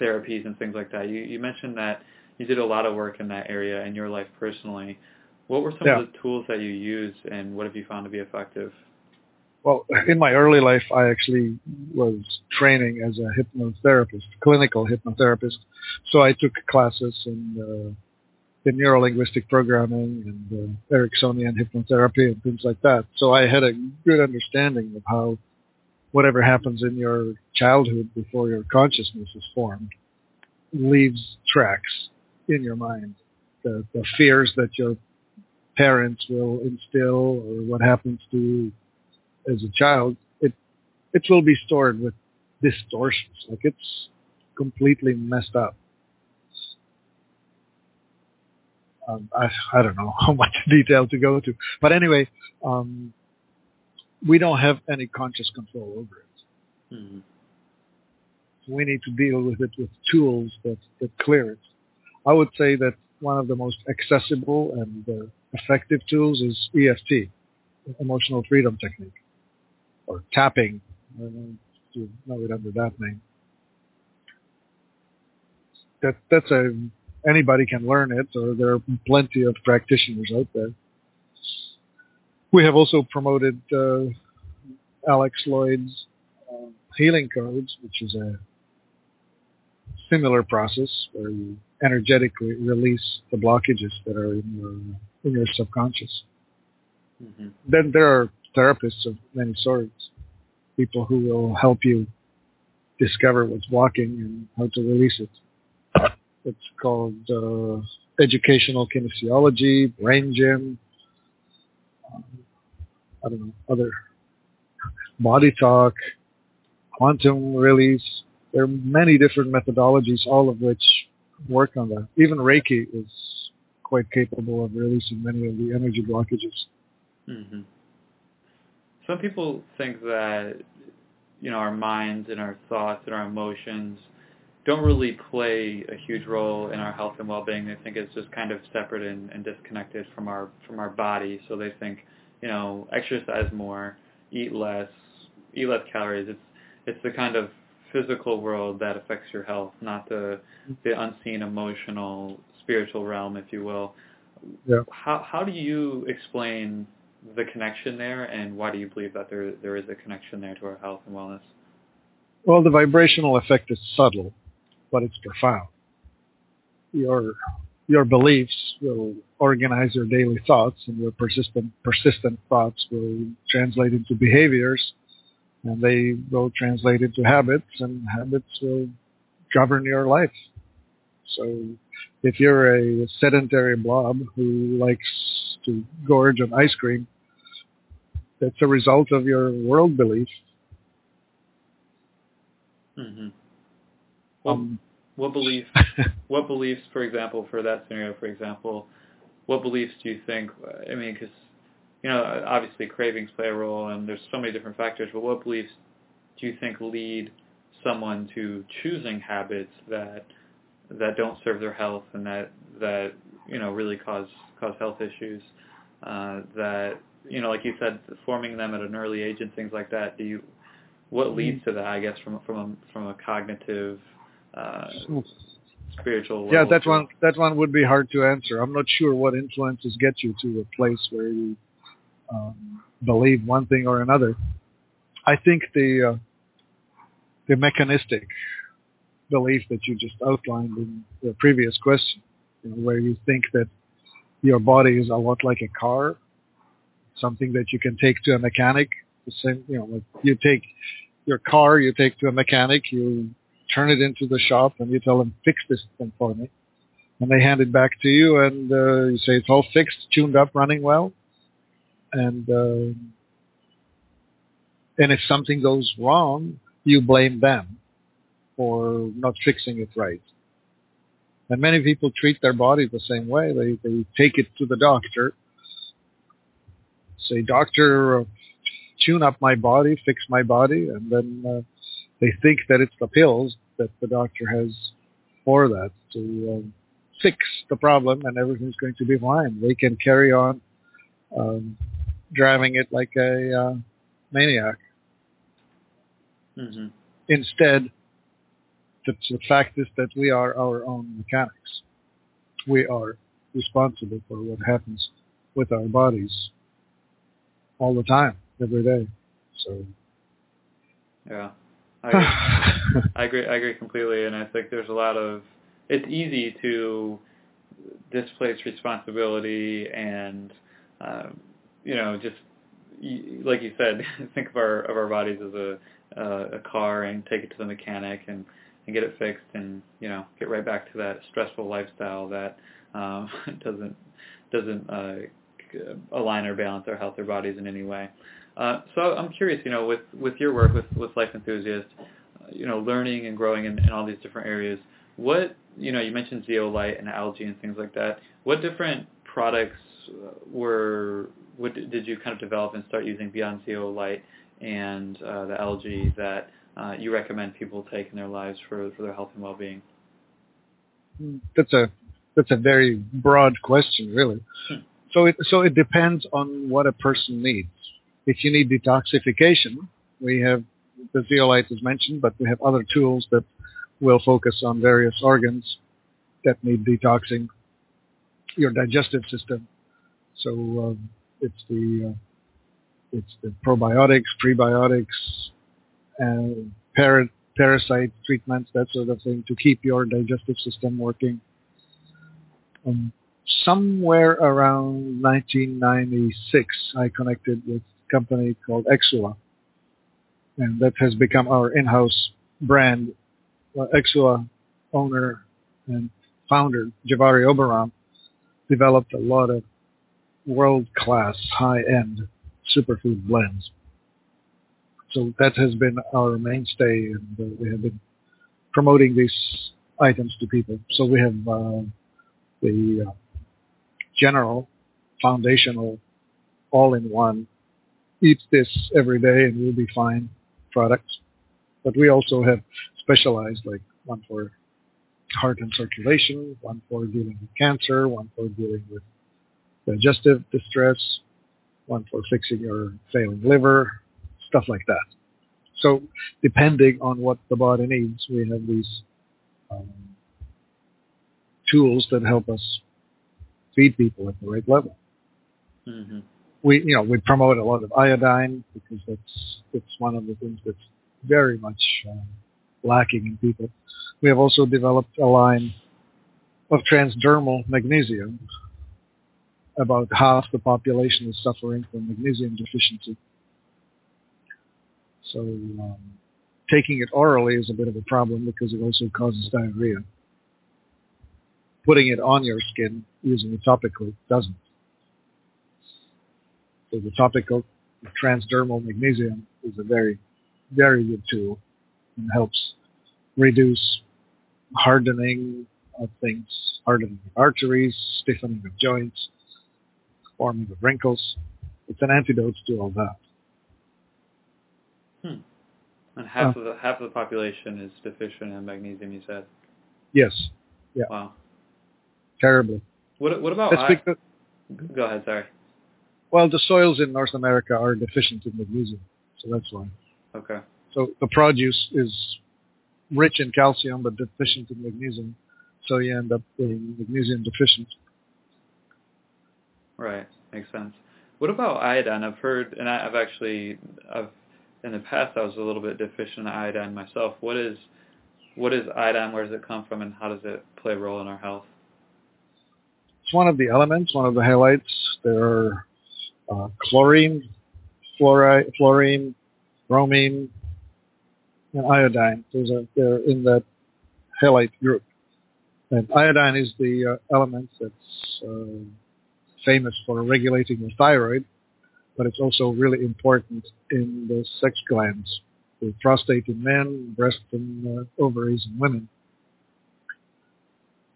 therapies and things like that. You, you mentioned that you did a lot of work in that area in your life personally. What were some Yeah. of the tools that you used and what have you found to be effective? Well, in my early life, I actually was training as a hypnotherapist, clinical hypnotherapist. So I took classes in in neurolinguistic programming and uh, Ericksonian hypnotherapy and things like that. So I had a good understanding of how whatever happens in your childhood before your consciousness is formed leaves tracks in your mind. The, the fears that your parents will instill or what happens to you as a child, it it will be stored with distortions. Like it's completely messed up. Um, I I don't know how much detail to go to, but anyway, um, we don't have any conscious control over it. Mhm. We need to deal with it with tools that that clear it. I would say that one of the most accessible and uh, effective tools is EFT, emotional freedom technique or tapping. I don't know if you know it under that name. That that's a anybody can learn it, or there are plenty of practitioners out there. We have also promoted uh, Alex Loyd's uh, healing codes, which is a similar process where you energetically release the blockages that are in your in your subconscious Mhm. then there are therapists of many sorts, people who will help you discover what's blocking and how to release it. It's called uh, educational kinesiology, brain gym, um, I don't know, other body talk, quantum release. There are many different methodologies, all of which work on that. Even Reiki is quite capable of releasing many of the energy blockages. hmm Some people think that you know our minds and our thoughts and our emotions don't really play a huge role in our health and well-being. They think it's just kind of separate and, and disconnected from our from our body. So they think you know exercise more, eat less, eat less calories. It's it's the kind of physical world that affects your health, not the the unseen emotional spiritual realm, if you will. Yeah. How how do you explain the connection there, and why do you believe that there there is a connection there to our health and wellness? Well, the vibrational effect is subtle, but it's profound. Your your beliefs will organize your daily thoughts, and your persistent persistent thoughts will translate into behaviors, and they will translate into habits, and habits will govern your life. So, if you're a sedentary blob who likes to gorge on ice cream, that's a result of your world belief. Mm-hmm. Well, Um, what beliefs? what beliefs, for example, for that scenario, for example, what beliefs do you think? I mean, because you know, obviously cravings play a role, and there's so many different factors. But what beliefs do you think lead someone to choosing habits that that don't serve their health and that that you know really cause cause health issues? Uh, that you know, like you said, forming them at an early age and things like that. Do you what leads to that? I guess from from a, from a cognitive uh, spiritual. yeah, that one that one would be hard to answer. I'm not sure what influences get you to a place where you um, believe one thing or another. I think the uh, the mechanistic belief that you just outlined in the previous question, you know, where you think that your body is a lot like a car, something that you can take to a mechanic. The same, you know, like you take your car, you take to a mechanic, you turn it into the shop, and you tell them fix this thing for me, and they hand it back to you, and uh, you say it's all fixed, tuned up, running well, and uh, and if something goes wrong, you blame them for not fixing it right. And many people treat their body the same way. They they take it to the doctor, say, "Doctor, uh, tune up my body, fix my body," and then uh, they think that it's the pills that the doctor has for that to um, fix the problem, and everything's going to be fine. They can carry on um, driving it like a uh, maniac. Mm-hmm. Instead, the, the fact is that we are our own mechanics. We are responsible for what happens with our bodies all the time, every day. So, Yeah. I agree. I agree. I agree completely, and I think there's a lot of. It's easy to displace responsibility and, um, you know, just like you said, think of our of our bodies as a uh, a car and take it to the mechanic and and get it fixed and you know get right back to that stressful lifestyle that um, doesn't doesn't uh, align or balance our health or bodies in any way. Uh, so I'm curious, you know, with, with your work with, with Life Enthusiast, uh, you know, learning and growing in, in all these different areas, what, you know, you mentioned zeolite and algae and things like that. What different products uh, were, what did did you kind of develop and start using beyond zeolite and uh, the algae that uh, you recommend people take in their lives for, for their health and well-being? that's a that's a very broad question, really. Hmm. So it so it depends on what a person needs. If you need detoxification, we have the zeolite is mentioned, but we have other tools that will focus on various organs that need detoxing. Your digestive system. So um, it's the uh, it's the probiotics, prebiotics, and para- parasite treatments, that sort of thing, to keep your digestive system working. Um, somewhere around 1996, I connected with company called Ekwa, and that has become our in-house brand. Ekwa owner and founder Javari Oberon developed a lot of world-class, high-end superfood blends. So that has been our mainstay, and uh, we have been promoting these items to people. So we have uh, the uh, general, foundational, all-in-one, eat this every day and we'll be fine products. But we also have specialized, like one for heart and circulation, one for dealing with cancer, one for dealing with digestive distress, one for fixing your failing liver, stuff like that. So depending on what the body needs, we have these um, tools that help us feed people at the right level. Mm-hmm. We, you know, we promote a lot of iodine because that's it's one of the things that's very much um, lacking in people. We have also developed a line of transdermal magnesium. About half the population is suffering from magnesium deficiency. So um, taking it orally is a bit of a problem because it also causes diarrhea. Putting it on your skin using it topically doesn't. So the topical transdermal magnesium is a very, very good tool and helps reduce hardening of things, hardening of arteries, stiffening of joints, forming of wrinkles. It's an antidote to all that. Hmm. And half uh, of the half of the population is deficient in magnesium. You said. Yes. Yeah. Wow. Terribly. What What about? I, because, go ahead. Sorry. Well, the soils in North America are deficient in magnesium, so that's why. Okay. So the produce is rich in calcium but deficient in magnesium, so you end up being magnesium deficient. Right, makes sense. What about iodine? I've heard, and I've actually, I've in the past I was a little bit deficient in iodine myself. What is, what is iodine? Where does it come from, and how does it play a role in our health? It's one of the elements, one of the halides. There are uh, chlorine, fluoride, fluorine, bromine, and iodine. Those are they're in that halide group. And iodine is the uh, element that's uh, famous for regulating the thyroid, but it's also really important in the sex glands, the prostate in men, breast and uh, ovaries in women.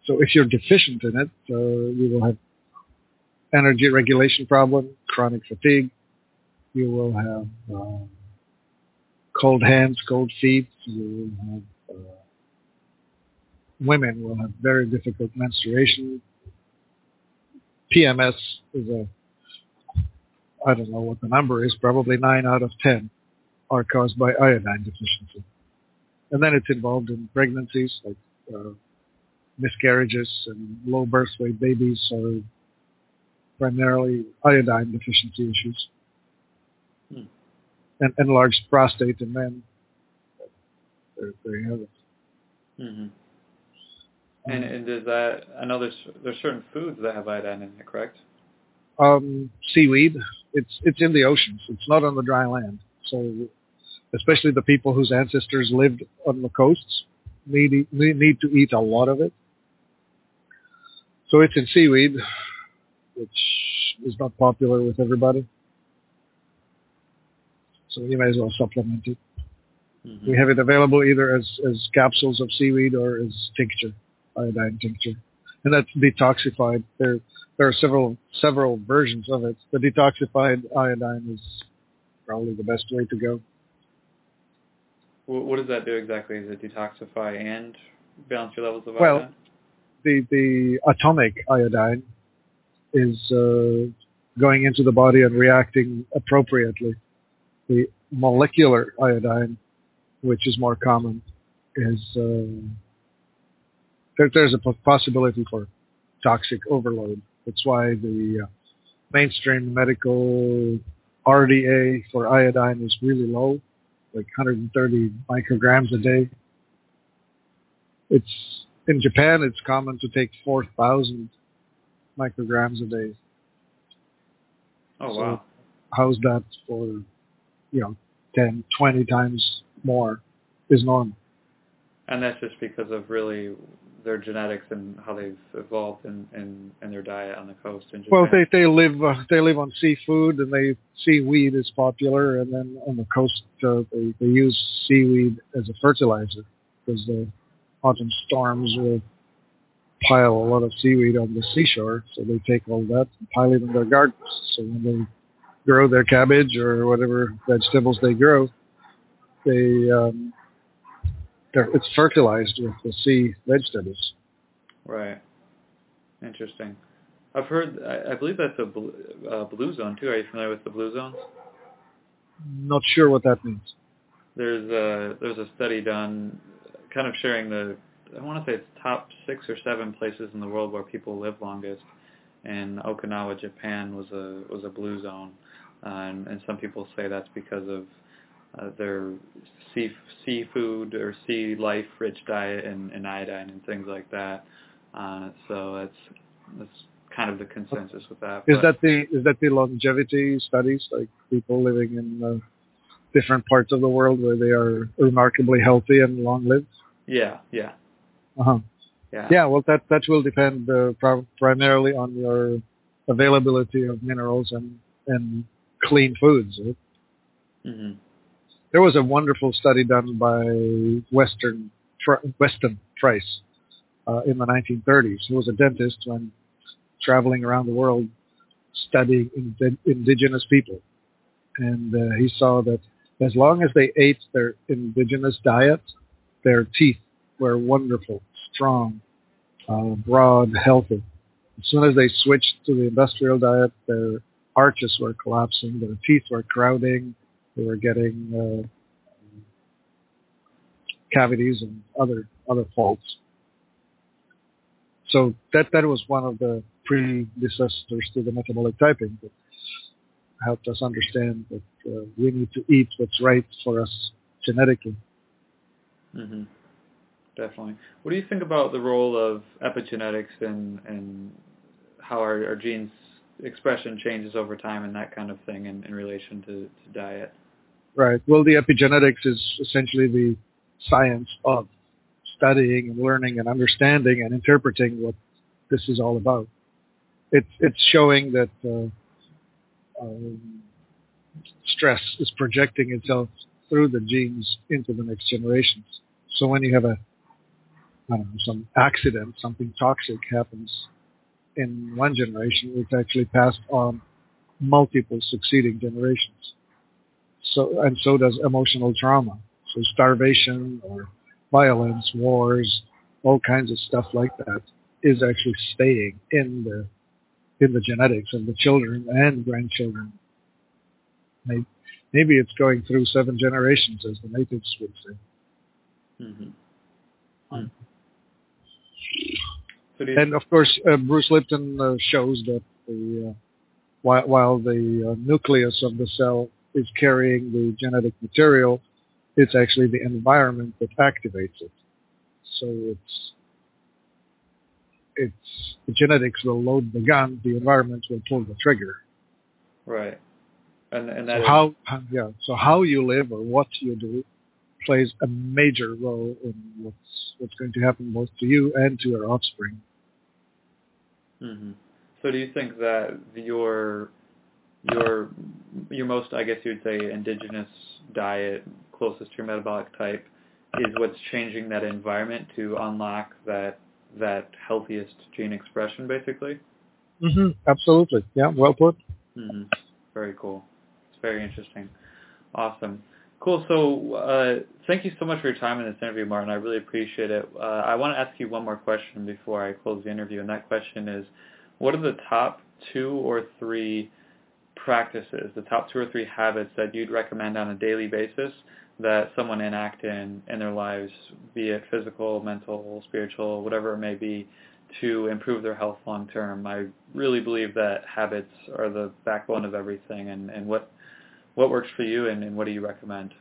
So if you're deficient in it, uh, you will have energy regulation problem, chronic fatigue. You will have um, cold hands, cold feet. You will have uh, women will have very difficult menstruation. PMS is a I don't know what the number is, probably nine out of ten are caused by iodine deficiency. And then it's involved in pregnancies like uh, miscarriages and low birth weight babies are primarily iodine deficiency issues. Hmm. And enlarged prostate in men. There, there you have it. Mm-hmm. And, and does that, I know there's, there's certain foods that have iodine in it, correct? Um, seaweed. It's, it's in the oceans. It's not on the dry land. So especially the people whose ancestors lived on the coasts need, need to eat a lot of it. So it's in seaweed which is not popular with everybody. So you may as well supplement it. Mm-hmm. We have it available either as, as capsules of seaweed or as tincture, iodine tincture. And that's detoxified. There, there are several, several versions of it. The detoxified iodine is probably the best way to go. What does that do exactly? Does it detoxify and balance your levels of well, iodine? Well, the, the atomic iodine is uh, going into the body and reacting appropriately. The molecular iodine, which is more common, is uh, there, there's a possibility for toxic overload. That's why the uh, mainstream medical RDA for iodine is really low, like 130 micrograms a day. It's in Japan. It's common to take 4,000 micrograms a day. Oh, so wow. How's that for, you know, 10, 20 times more is normal. And that's just because of really their genetics and how they've evolved in, in, in their diet on the coast in Japan. Well, they they live uh, they live on seafood and they seaweed is popular, and then on the coast uh, they they use seaweed as a fertilizer because the autumn storms will pile a lot of seaweed on the seashore, so they take all that and pile it in their gardens. So when they grow their cabbage or whatever vegetables they grow, they um, it's fertilized with the sea vegetables. Right. Interesting. I've heard. I, I believe that's a blue, uh, blue zone too. Are you familiar with the blue zones? Not sure what that means. There's a there's a study done, kind of sharing the I want to say it's top six or seven places in the world where people live longest. And Okinawa, Japan, was a was a blue zone, uh, and, and some people say that's because of uh, their sea seafood or sea life rich diet and, and iodine and things like that. Uh, so that's that's kind of the consensus with that. Is but, that the is that the longevity studies like people living in uh, different parts of the world where they are remarkably healthy and long lived? Yeah, yeah. Uh-huh. Yeah. Yeah. Well, that that will depend uh, primarily on your availability of minerals and and clean foods. hmm There was a wonderful study done by Western Weston Price uh, in the 1930s. He was a dentist when traveling around the world studying ind- indigenous people, and uh, he saw that as long as they ate their indigenous diet, their teeth were wonderful, strong, uh, broad, healthy. As soon as they switched to the industrial diet, their arches were collapsing, their teeth were crowding, they were getting uh, cavities and other other faults. So that that was one of the predecessors to the metabolic typing that helped us understand that uh, we need to eat what's right for us genetically. hmm Definitely. What do you think about the role of epigenetics and and how our, our genes expression changes over time and that kind of thing in, in relation to, to diet? Right. Well, the epigenetics is essentially the science of studying and learning and understanding and interpreting what this is all about. It's it's showing that uh, um, stress is projecting itself through the genes into the next generations. So when you have a I don't know, some accident, something toxic happens in one generation, it's actually passed on multiple succeeding generations. So and so does emotional trauma. So starvation or violence, wars, all kinds of stuff like that is actually staying in the in the genetics of the children and grandchildren. Maybe, maybe it's going through seven generations, as the natives would say. hmm Hmm. And of course, uh, Bruce Lipton uh, shows that the uh, while, while the uh, nucleus of the cell is carrying the genetic material, it's actually the environment that activates it. So it's it's the genetics will load the gun, the environment will pull the trigger. right. And and So how yeah, so how you live or what you do plays a major role in what's what's going to happen both to you and to your offspring. hmm So do you think that your your your most I guess you would say indigenous diet closest to your metabolic type is what's changing that environment to unlock that that healthiest gene expression basically? hmm Absolutely. Yeah, well put. hmm Very cool. It's very interesting. Awesome. Cool. So uh, thank you so much for your time in this interview, Martin. I really appreciate it. Uh, I want to ask you one more question before I close the interview, and that question is, what are the top two or three practices, the top two or three habits that you'd recommend on a daily basis that someone enact in, in their lives, be it physical, mental, spiritual, whatever it may be, to improve their health long term. I really believe that habits are the backbone of everything and, and what what works for you and, and what do you recommend?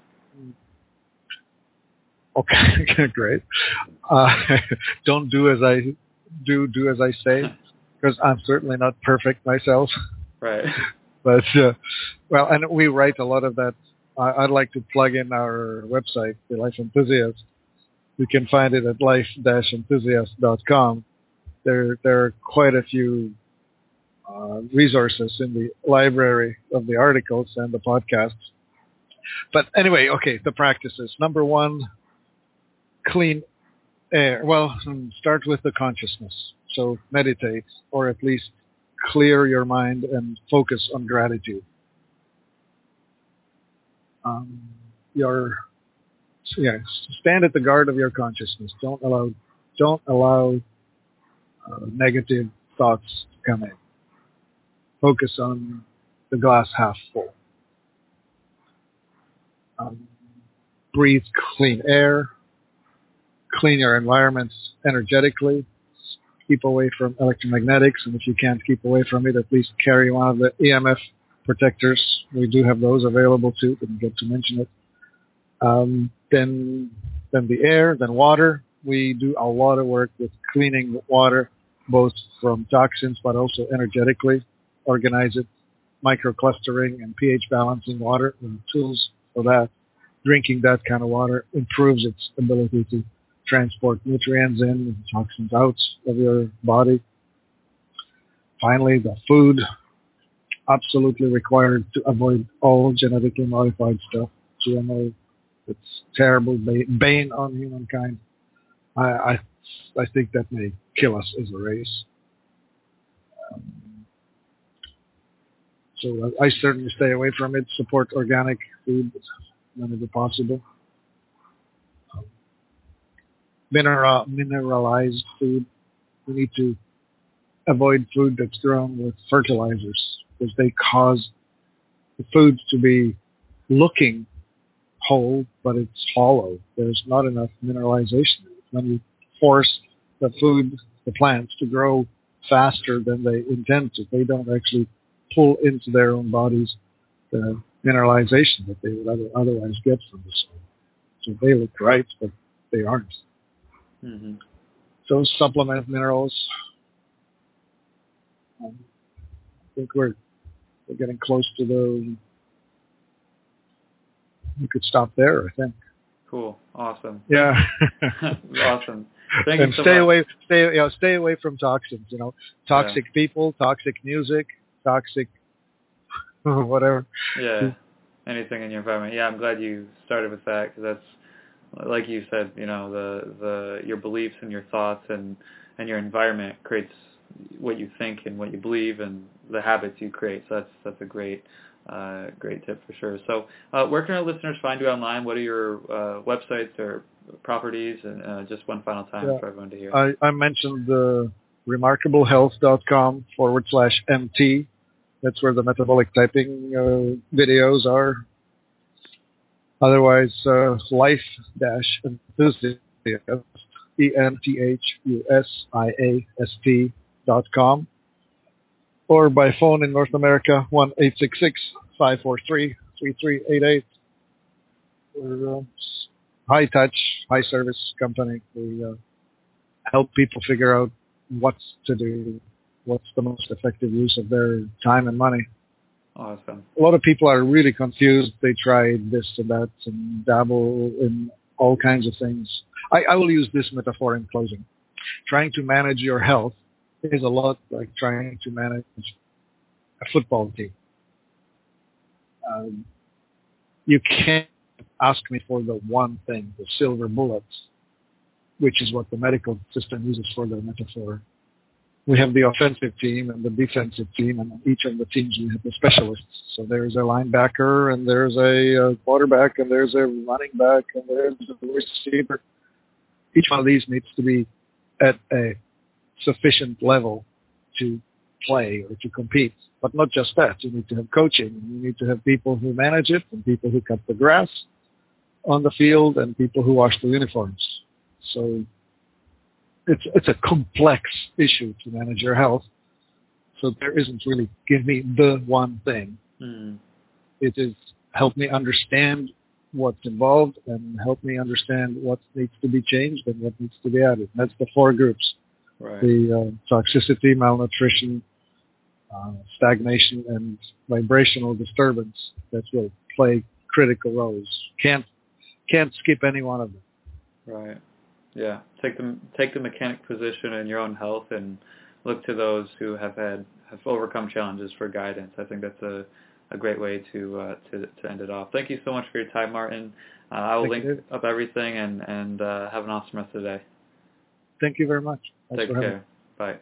Okay, great. Uh, don't do as I do, do as I say, because I'm certainly not perfect myself. Right. But uh, well, and we write a lot of that. I, I'd like to plug in our website, the Life Enthusiast. You can find it at life-enthusiast.com. There, there are quite a few uh, resources in the library of the articles and the podcasts. But anyway, okay, the practices. Number one, clean air. Well, hmm, start with the consciousness. So meditate, or at least clear your mind and focus on gratitude. Um, your yeah, stand at the guard of your consciousness. Don't allow don't allow uh, negative thoughts to come in. Focus on the glass half full. Um, breathe clean air. Clean your environments energetically keep away from electromagnetics, and if you can't keep away from it, at least carry one of the EMF protectors. We do have those available too. Didn't get to mention it. Um, then, then the air, then water. We do a lot of work with cleaning water, both from toxins but also energetically. Organize it, microclustering and pH balancing water and tools for that. Drinking that kind of water improves its ability to transport nutrients in and toxins out of your body. Finally, the food. absolutely required to avoid all genetically modified stuff. GMO, it's terrible bane on humankind. I, I, I think that may kill us as a race. Um, so I, I certainly stay away from it. Support organic food whenever possible. Mineral, mineralized food. We need to avoid food that's grown with fertilizers because they cause the food to be looking whole, but it's hollow. There's not enough mineralization. When you force the food, the plants to grow faster than they intend to, they don't actually pull into their own bodies the mineralization that they would otherwise get from the soil. So they look right, but they aren't. Mm-hmm. So supplement minerals. Um, I think we're we're getting close to the. We could stop there. I think. Cool. Awesome. Yeah. awesome. Thank and you so stay much. away. Stay you know. Stay away from toxins. You know, toxic Yeah. people, toxic music, toxic whatever. Yeah. Anything in your environment. Yeah, I'm glad you started with that because that's, like you said, you know, the the your beliefs and your thoughts and and your environment creates what you think and what you believe and the habits you create. So that's that's a great uh, great tip for sure. So uh, where can our listeners find you online? What are your uh, websites or properties? And uh, just one final time Yeah. for everyone to hear. I, I mentioned the remarkablehealth.com forward slash MT. That's where the metabolic typing uh, videos are. Otherwise, uh, life dash enthusiast, E-N-T-H-U-S-I-A-S-T dot com. Or by phone in North America, 1-866-543-3388. We're uh, high touch, high service company. We uh, help people figure out what's to do, what's the most effective use of their time and money. Awesome. A lot of people are really confused. They try this and that and dabble in all kinds of things. I, I will use this metaphor in closing. Trying to manage your health is a lot like trying to manage a football team. Um, you can't ask me for the one thing, the silver bullets, which is what the medical system uses for the metaphor. We have the offensive team and the defensive team, and each of the teams we have the specialists. So there's a linebacker, and there's a uh, quarterback, and there's a running back, and there's a receiver. Each one of these needs to be at a sufficient level to play or to compete. But not just that. You need to have coaching. You need to have people who manage it and people who cut the grass on the field and people who wash the uniforms. So it's it's a complex issue to manage your health. So there isn't really give me the one thing. Mm. It is help me understand what's involved and help me understand what needs to be changed and what needs to be added. That's the four groups Right. the uh, toxicity, malnutrition, uh, stagnation, and vibrational disturbance that will play critical roles. Can't can't skip any one of them. Right. Yeah. Take the take the mechanic position in your own health and look to those who have had have overcome challenges for guidance. I think that's a a great way to uh, to to end it off. Thank you so much for your time, Martin. Uh, I will Thank link you. up everything and and uh, have an awesome rest of the day. Thank you very much. Thanks Take for having me. care. Bye.